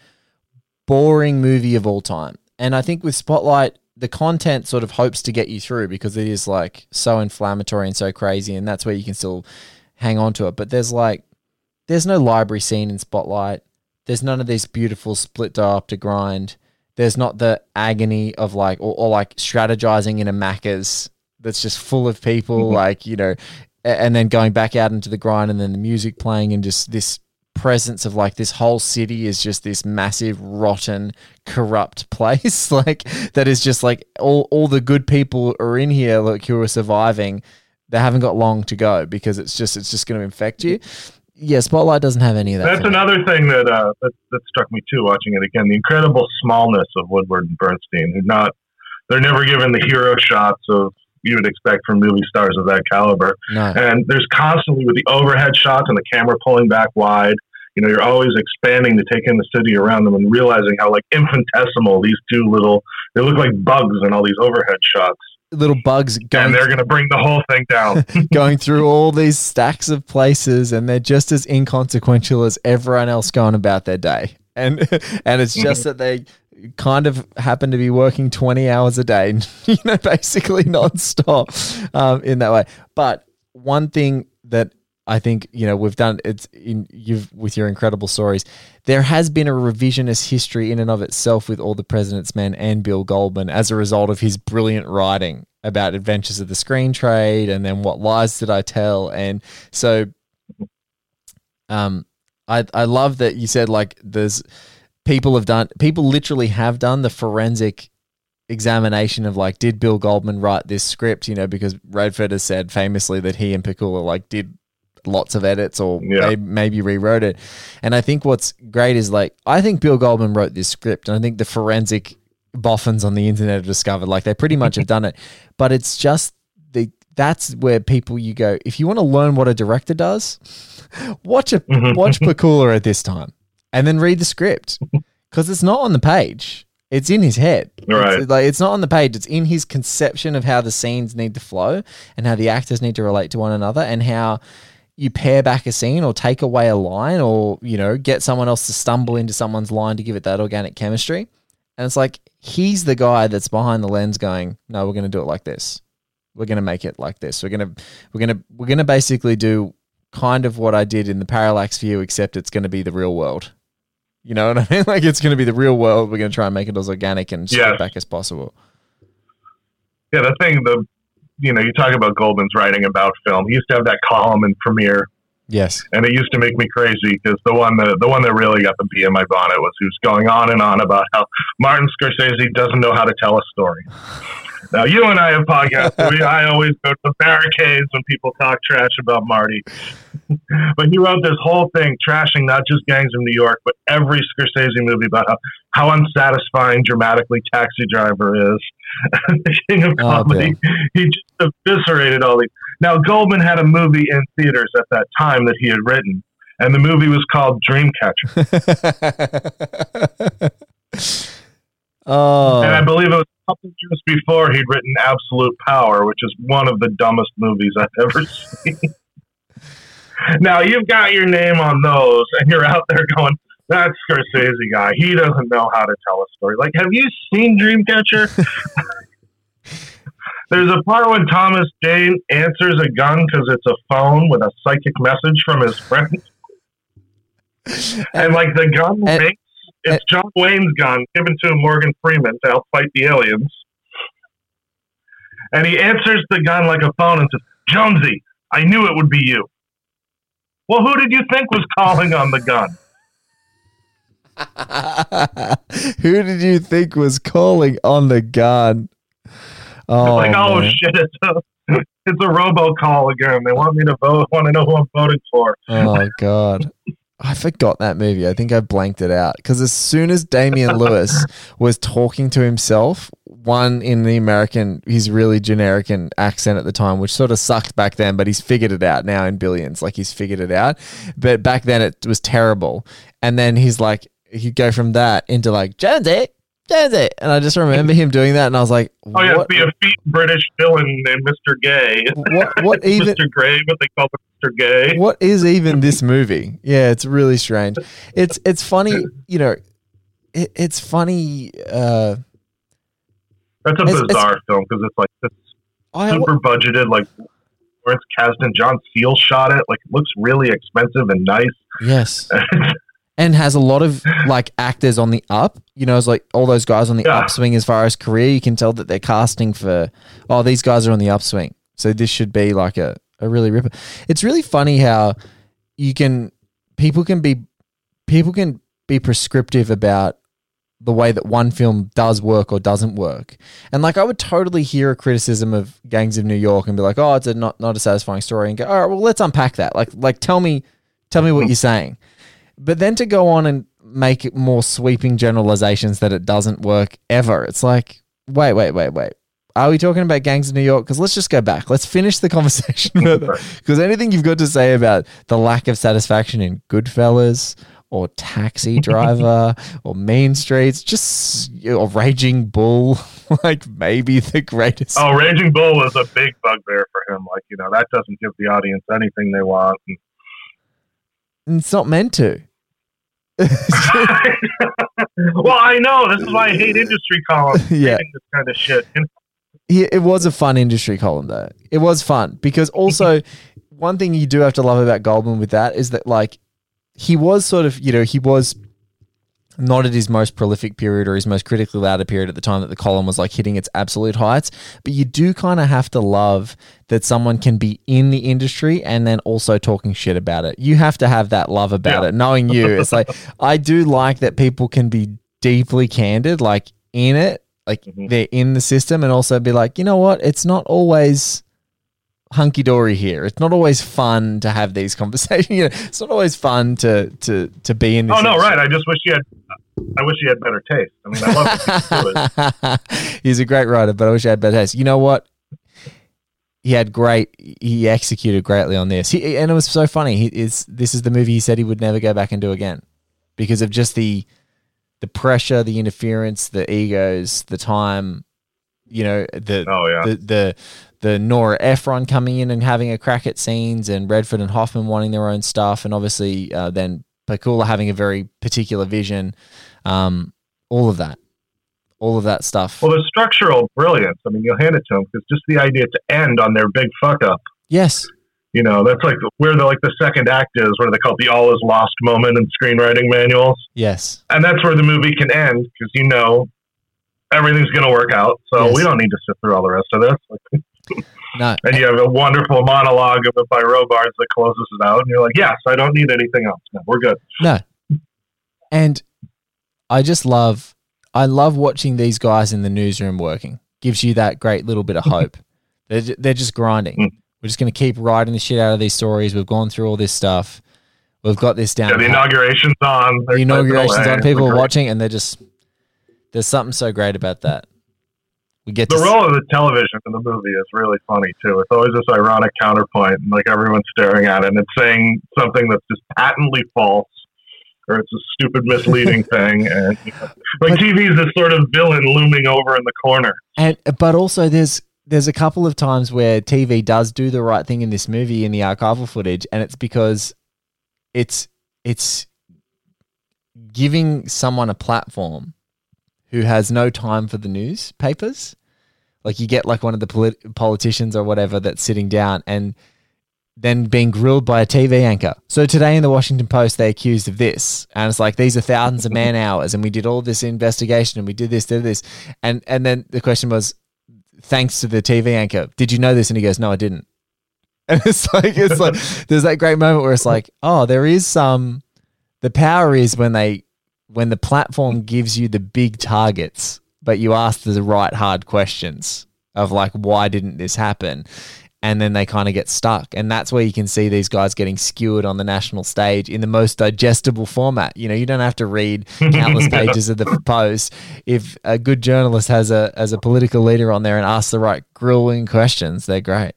boring movie of all time. And I think with Spotlight, the content sort of hopes to get you through because it is like so inflammatory and so crazy, and that's where you can still hang on to it. But there's like, there's no library scene in Spotlight. There's none of these beautiful split diopter grind. There's not the agony of like, or, or like strategizing in a Macca's that's just full of people. Mhm. Like, you know, and then going back out into the grind and then the music playing and just this presence of like this whole city is just this massive rotten corrupt place like that is just like all, all the good people are in here like who are surviving they haven't got long to go because it's just it's just going to infect you yeah spotlight doesn't have any of that That's another thing that, uh, that that struck me too. Watching it again, the incredible smallness of Woodward and Bernstein. Who not they're never given the hero shots of you would expect from movie stars of that caliber. no And there's constantly with the overhead shots and the camera pulling back wide. You know, you're always expanding to take in the city around them and realizing how like infinitesimal these two little they look like bugs in all these overhead shots. little bugs going and they're going to bring the whole thing down. going through all these stacks of places and they're just as inconsequential as everyone else going about their day. And and it's just mm-hmm. that they kind of happen to be working 20 hours a day, you know, basically nonstop um, in that way. But one thing that I think, you know, we've done it's in you've with your incredible stories. There has been a revisionist history in and of itself with all the President's Men and Bill Goldman as a result of his brilliant writing about adventures of the screen trade and then what lies did I tell and so um I I love that you said like there's people have done people literally have done the forensic examination of like did Bill Goldman write this script you know because Redford has said famously that he and Pakula like did lots of edits or Yeah. may- maybe rewrote it. And I think what's great is like I think Bill Goldman wrote this script and I think the forensic boffins on the internet have discovered. Like they pretty much have done it. But it's just the that's where people you go if you want to learn what a director does watch a mm-hmm. watch Pakula at this time and then read the script. Because it's not on the page. It's in his head. Right. it's, like it's not on the page. It's in his conception of how the scenes need to flow and how the actors need to relate to one another and how you pare back a scene or take away a line or you know get someone else to stumble into someone's line to give it that organic chemistry. And it's like he's the guy that's behind the lens going no we're going to do it like this. We're going to make it like this. We're going to we're going to we're going to basically do kind of what i did in the parallax view except it's going to be the real world you know what i mean? Like it's going to be the real world. We're going to try and make it as organic and back as possible. Yeah, the thing, the you know, you talk about Goldman's writing about film. He used to have that column in Premiere, yes. And it used to make me crazy because the one that the one that really got the bee in my bonnet was who's going on and on about how Martin Scorsese doesn't know how to tell a story. Now you and I have podcasts. We, I always go to the barricades when people talk trash about Marty. but he wrote this whole thing trashing not just Gangs of New York, but every Scorsese movie about how, how unsatisfying dramatically Taxi Driver is. the King of Oh, Comedy. he just eviscerated all these. Now Goldman had a movie in theaters at that time that he had written, and the movie was called Dreamcatcher. oh And I oh. believe it was couple years before he'd written Absolute Power, which is one of the dumbest movies I've ever seen. now you've got your name on those, and you're out there going, "That Scorsese guy, he doesn't know how to tell a story." Like, have you seen Dreamcatcher? There's a part when Thomas Jane answers a gun because it's a phone with a psychic message from his friend, and like the gun and- makes it's John Wayne's gun given to Morgan Freeman to help fight the aliens. And he answers the gun like a phone and says, Jonesy, I knew it would be you. Well, who did you think was calling on the gun? Who did you think was calling on the gun? Oh, like, oh man. shit, it's a it's a robocall again. They want me to vote want to know who I'm voting for. oh god. I forgot that movie. I think I blanked it out because as soon as Damian Lewis was talking to himself, one in the American, his really generic and accent at the time, which sort of sucked back then, but he's figured it out now in Billions. Like he's figured it out, but back then it was terrible. And then he's like, he'd go from that into like Jonesy, Jonesy, and I just remember him doing that, and I was like, Oh yeah, what? a feet British villain named Mr. Gay. What? What even? Mr. Gray, but they call him Mr. Gay. what is even this movie? Yeah, it's really strange. It's it's funny, you know. It, it's funny. Uh, That's a It's- it's- bizarre film because it's like this I super budgeted, like Lawrence Kasdan, John Seale shot it. Like it looks really expensive and nice. yes, and has a lot of like actors on the up. You know, it's like all those guys on the Yeah. upswing as far as career. You can tell that they're casting for. Oh, these guys are on the upswing, so this should be like a a really ripper. It's really funny how you can people can be people can be prescriptive about the way that one film does work or doesn't work. And like I would totally hear a criticism of Gangs of New York and be like, "Oh, it's a not not a satisfying story." And go, "All right, well, let's unpack that." Like like tell me tell me what hmm. you're saying. But then to go on and make more sweeping generalizations that it doesn't work ever. It's like, wait, wait, wait, wait. Are we talking about Gangs in New York? Because let's just go back. Let's finish the conversation. Because anything you've got to say about the lack of satisfaction in Goodfellas or Taxi Driver or Mean Streets, just or Raging Bull, like maybe the greatest. Oh, Raging Bull was a big bugbear for him. Like, you know, that doesn't give the audience anything they want. It's not meant to. well, I know. This is why I hate industry columns. Yeah. This kind of shit. Yeah, it was a fun industry column though. It was fun because also one thing you do have to love about Goldman with that is that like he was sort of you know he was not at his most prolific period or his most critically louder period at the time that the column was like hitting its absolute heights. But you do kind of have to love that someone can be in the industry and then also talking shit about it. You have to have that love about Yeah. it. Knowing you, it's like I do like that people can be deeply candid, like in it, like mm-hmm. they're in the system, and also be like, you know what, it's not always hunky dory here. It's not always fun to have these conversations. You know, it's not always fun to to to be in. This oh no, industry. right. I just wish you had. I wish you had better taste. I mean, I love he's. He's a great writer, but I wish I had better taste. You know what? He had great. He executed greatly on this, he, and it was so funny. He is. This is the movie he said he would never go back and do again, because of just the the pressure, the interference, the egos, the time. You know the Oh yeah. the the the Nora Ephron coming in and having a crack at scenes, and Redford and Hoffman wanting their own stuff, and obviously uh, then Pakula having a very particular vision. Um, all of that, all of that stuff. Well, the structural brilliance. I mean, you'll hand it to him because just the idea to end on their big fuck up. yes, You know, that's like where the like the second act is, where they call it the all is lost moment in screenwriting manuals, yes, and that's where the movie can end because you know everything's going to work out. So Yes. we don't need to sit through all the rest of this. Like, no, and you have a wonderful monologue of it by Robards that closes it out, and you're like, yes, I don't need anything else. No, we're good. no. And I just love, I love watching these guys in the newsroom working. Gives you that great little bit of hope. they're they're just grinding. Mm. We're just going to keep writing the shit out of these stories. We've gone through all this stuff. We've got this down. Yeah, the inauguration's on. The inauguration's on. People are watching, and they're just there's something so great about that. We get The role of the television in the movie is really funny too. It's always this ironic counterpoint, and like everyone's staring at it, and it's saying something that's just patently false, or it's a stupid, misleading thing. And you know, like But- TV is this sort of villain looming over in the corner. and but also there's there's a couple of times where TV does do the right thing in this movie in the archival footage, and it's because it's it's giving someone a platform who has no time for the newspapers. Like you get like one of the polit- politicians or whatever that's sitting down and then being grilled by a TV anchor. So today in the Washington Post, they accused of this, and it's like these are thousands of man hours, and we did all this investigation, and we did this, did this, and and then the question was, thanks to the TV anchor, did you know this? And he goes, no, I didn't. And it's like it's like there's that great moment where it's like, oh, there is some. The power is when they when the platform gives you the big targets, but you ask the right hard questions of like, why didn't this happen? And then they kind of get stuck. And that's where you can see these guys getting skewered on the national stage in the most digestible format. You know, you don't have to read countless pages of the post. If a good journalist has a as a political leader on there and asks the right grilling questions, they're great.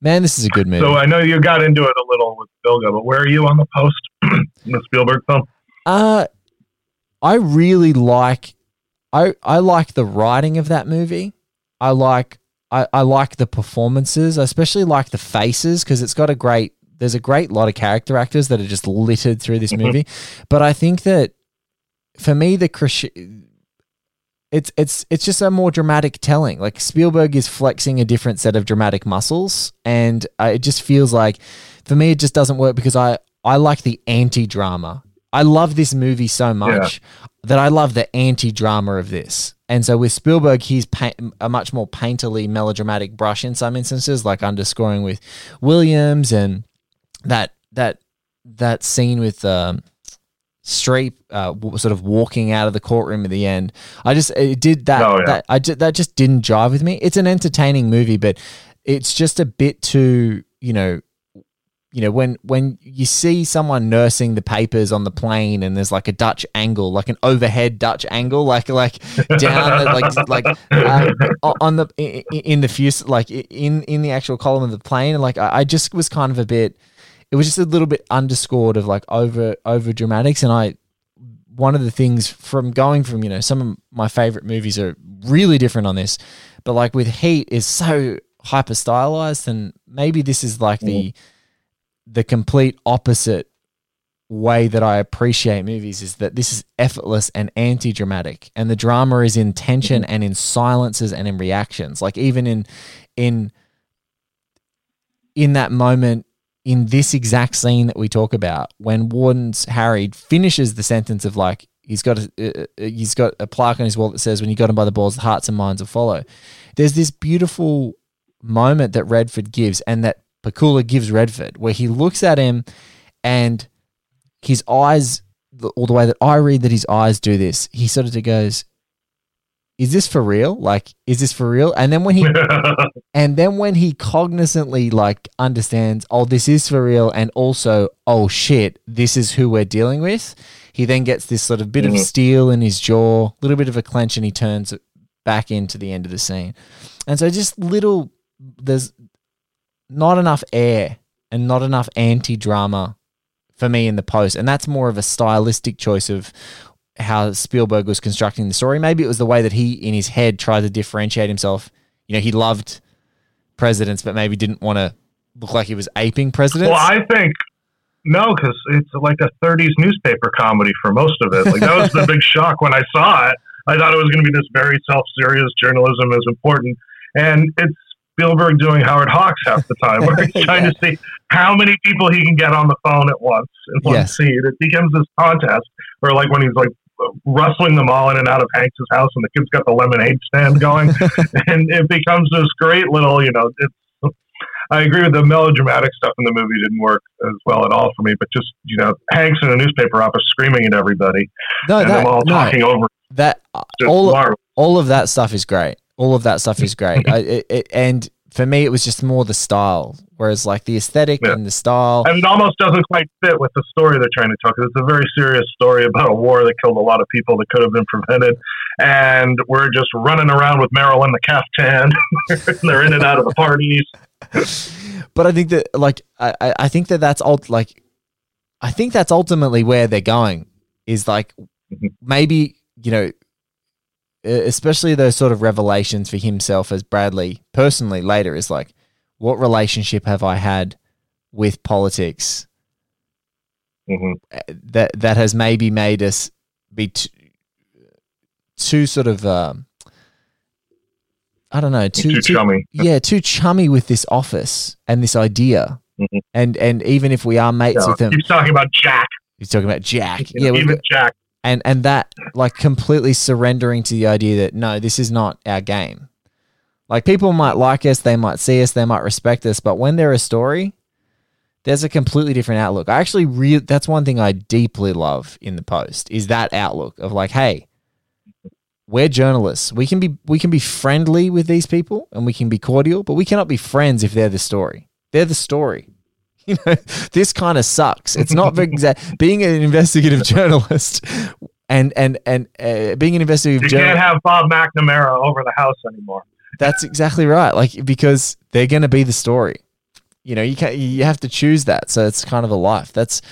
Man, this is a good movie. So I know you got into it a little with Bilga, but where are you on the post? the Spielberg film. Uh I really like I I like the writing of that movie. I like I, I like the performances. I especially like the faces because it's got a great there's a great lot of character actors that are just littered through this Mhm. movie. But I think that for me the it's it's it's just a more dramatic telling. Like Spielberg is flexing a different set of dramatic muscles, and uh, it just feels like for me it just doesn't work because I I like the anti drama. I love this movie so much that I love the anti-drama of this. And so with Spielberg, he's pa- a much more painterly, melodramatic brush in some instances, like underscoring with Williams and that that that scene with um, Streep uh, sort of walking out of the courtroom at the end. I just it did that. Oh, yeah. that I ju- that just didn't jive with me. It's an entertaining movie, but it's just a bit too you know you know when when you see someone nursing the papers on the plane and there's like a Dutch angle, like an overhead Dutch angle, like like down like like um, o- on the in the fuse like in in the actual column of the plane, and like I, I just was kind of a bit. It was just a little bit underscored of like over over dramatics, and I one of the things from going from you know some of my favorite movies are really different on this, but like with Heat is so hyper stylized, and maybe this is like the mm. The complete opposite way that I appreciate movies is that this is effortless and anti dramatic, and the drama is in tension and in silences and in reactions. Like even in in in that moment in this exact scene that we talk about when Warden's Harry finishes the sentence of like he's got a uh, uh, he's got a plaque on his wall that says when you got him by the balls the hearts and minds will follow. There's this beautiful moment that Redford gives and that Pakula gives Redford where he looks at him and his eyes or the way that I read that his eyes do this, he sort of goes, Is this for real? Like, is this for real? And then when he and then when he cognizantly like understands, oh, this is for real, and also, oh shit, this is who we're dealing with, he then gets this sort of bit of Mhm. steel in his jaw, a little bit of a clench, and he turns back into the end of the scene. And so just little there's not enough air and not enough anti drama for me in the post. And that's more of a stylistic choice of how Spielberg was constructing the story. Maybe it was the way that he, in his head, tried to differentiate himself. You know, he loved presidents, but maybe didn't want to look like he was aping presidents. Well, I think no, because it's like a 30s newspaper comedy for most of it. Like that was the big shock when I saw it. I thought it was going to be this very self-serious journalism is important, and it's Spielberg doing Howard Hawks half the time, where he's trying to see how many people he can get on the phone at once in one Yes. scene. It becomes this contest where, like, when he's like rustling them all in and out of Hanks's house, and the kid's got the lemonade stand going, and it becomes this great little, you know, it's I agree with the melodramatic stuff in the movie didn't work as well at all for me, but just you know, Hanks in a newspaper office screaming at everybody no, and that, them all no, talking over that all marvelous. all of that stuff is great. All of that stuff is great. I, it, it, and for me, it was just more the style, whereas like the aesthetic Yeah. and the style. And it almost doesn't quite fit with the story they're trying to tell because it's a very serious story about a war that killed a lot of people that could have been prevented. And we're just running around with Meryl in the caftan. they're in and out of the parties. but I think that like I, I- think that that's ult- like I think that's ultimately where they're going is like Mhm. maybe you know especially those sort of revelations for himself as Bradlee personally later is like what relationship have I had with politics Mhm. uh, that that has maybe made us be too, too sort of um, I don't know too, Too chummy. yeah too chummy with this office and this idea Mhm. and and even if we are mates Yeah. with him He's talking about Jack. he's talking about Jack yeah we've even Jack. And and that like completely surrendering to the idea that no this is not our game. Like people might like us they might see us they might respect us but when they're a story there's a completely different outlook. I actually re- that's one thing i deeply love in the post is that outlook of like hey we're journalists. We can be we can be friendly with these people and we can be cordial but we cannot be friends if they're the story. They're the story you know this kind of sucks it's not being an investigative journalist and and and uh, being an investigative journalist. You journalist can't have Bob McNamara over the house anymore. that's exactly right. Like because they're going to be the story. You know, you can you have to choose that. So it's kind of a life. That's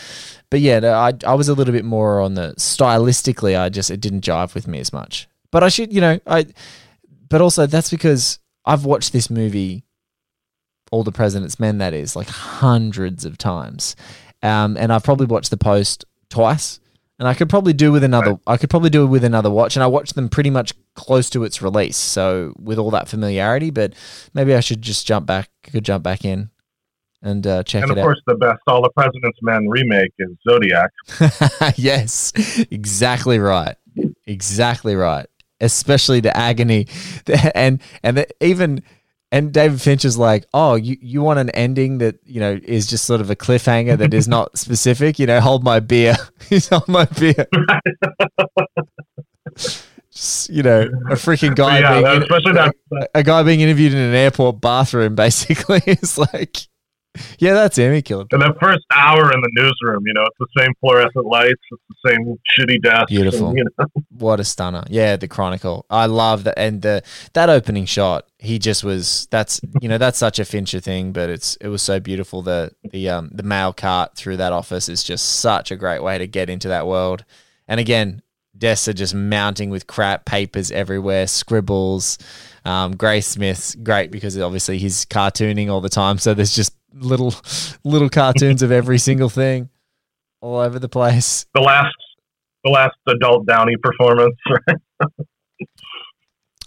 but yeah, no, I I was a little bit more on the stylistically I just it didn't jive with me as much. But I should, you know, I but also that's because I've watched this movie All the President's Men that is like hundreds of times. Um and I've probably watched the post twice. And I could probably do with another. I could probably do it with another watch, and I watched them pretty much close to its release. So with all that familiarity, but maybe I should just jump back. Could jump back in and uh, check and it of course, the best All the President's Men remake is Zodiac. yes, exactly right. Exactly right. Especially the agony, and and the, even and David Finch is like, oh, you you want an ending that you know is just sort of a cliffhanger that is not specific. You know, hold my beer. He's hold my beer. Just, you know, a freaking guy yeah, being that- in- especially that, that a guy being interviewed in an airport bathroom basically is like yeah that's him he killed and that first hour in the newsroom. You know, it's the same fluorescent lights, it's the same shitty desk. Beautiful. and, you know, what a stunner yeah the chronicle i love that and the that opening shot he just was that's you know that's such a fincher thing but it's it was so beautiful the the um the mail cart through that office is just such a great way to get into that world and again desks are just mounting with crap papers everywhere scribbles um, Graysmith's great because obviously he's cartooning all the time, so there's just little little cartoons of every single thing all over the place. the last, the last adult Downey performance.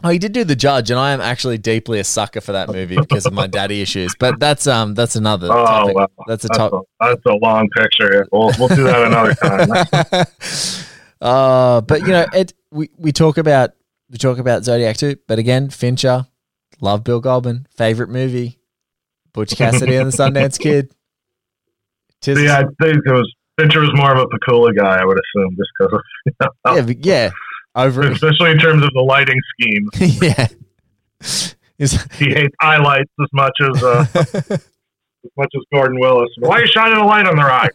Oh, he did do the judge, and I am actually deeply a sucker for that movie because of my daddy issues. But that's um that's another Oh, topic. wow. That's a That's top. a, that's a long picture. We'll, we'll do that another time. uh, but you know, it we, we talk about we talk about Zodiac too, but again, Fincher, love Bill Goldman, favorite movie, Butch Cassidy and the Sundance Kid. Tis- See, I think it was Fincher was more of a Pakula guy, I would assume, just because of you know, yeah, yeah, over especially in terms of the lighting scheme. yeah. Is- He hates highlights as much as uh, as much as Gordon Willis. Why are you shining a light on their eyes?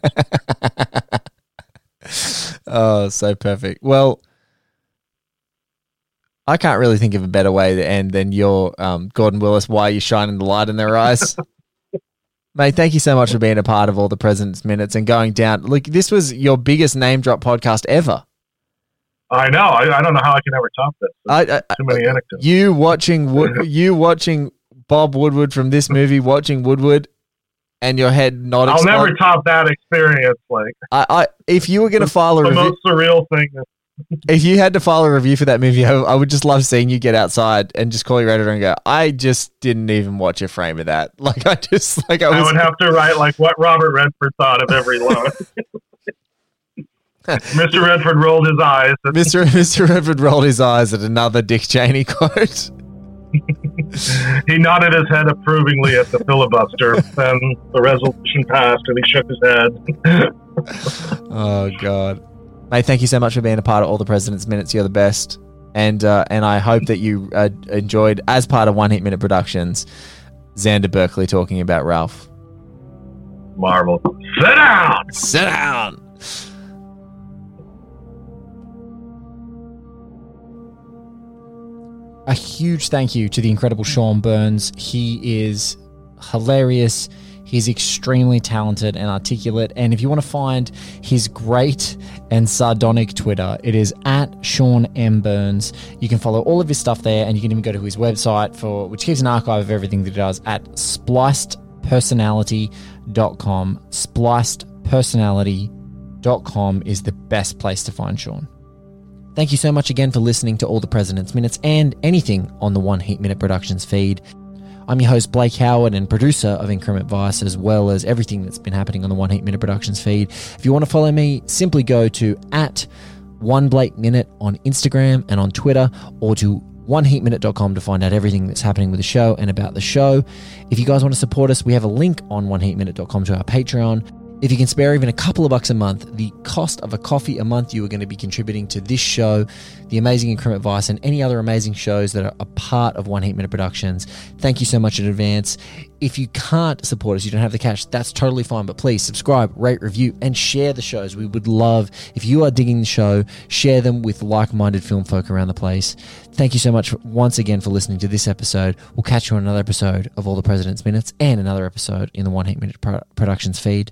oh, so perfect. Well, I can't really think of a better way to end than your um, Gordon Willis. Why are you shining the light in their eyes? Mate, thank you so much for being a part of all the President's Minutes and going down. Look, this was your biggest name drop podcast ever. I know. I, I don't know how I can ever top this. I, I, Too many anecdotes. you watching Wood, you watching Bob Woodward from this movie, watching Woodward, and your head not. I'll explode- never top that experience. Like I, I, if you were going to file a the review, most surreal thing. That, if you had to file a review for that movie, I, I would just love seeing you get outside and just call your editor and go, "I just didn't even watch a frame of that." Like I just like I I would have to write like what Robert Redford thought of every line. Mr. Redford rolled his eyes. Mr. Mr. Redford rolled his eyes at another Dick Cheney quote. He nodded his head approvingly at the filibuster. then the resolution passed, and he shook his head. Oh God, mate! Thank you so much for being a part of all the President's Minutes. You're the best, and uh, and I hope that you uh, enjoyed as part of One Heat Minute Productions. Xander Berkeley talking about Ralph. Marvel. Sit down. Sit down. A huge thank you to the incredible Sean Burns. He is hilarious. He's extremely talented and articulate. And if you want to find his great and sardonic Twitter, it is at Sean M. Burns. You can follow all of his stuff there, and you can even go to his website for which keeps an archive of everything that he does at splicedpersonality.com. Splicedpersonality.com is the best place to find Sean. Thank you so much again for listening to all the President's Minutes and anything on the One Heat Minute Productions feed. I'm your host, Blake Howard, and producer of Increment Vice, as well as everything that's been happening on the One Heat Minute Productions feed. If you want to follow me, simply go to at One Blake Minute on Instagram and on Twitter, or to oneheatminute.com to find out everything that's happening with the show and about the show. If you guys want to support us, we have a link on oneheatminute.com to our Patreon. If you can spare even a couple of bucks a month, the cost of a coffee a month you are going to be contributing to this show, the amazing Increment Vice, and any other amazing shows that are a part of One Heat Minute Productions. Thank you so much in advance. If you can't support us, you don't have the cash, that's totally fine. But please subscribe, rate, review, and share the shows. We would love, if you are digging the show, share them with like minded film folk around the place. Thank you so much once again for listening to this episode. We'll catch you on another episode of All the President's Minutes and another episode in the One Heat Minute Pro- Productions feed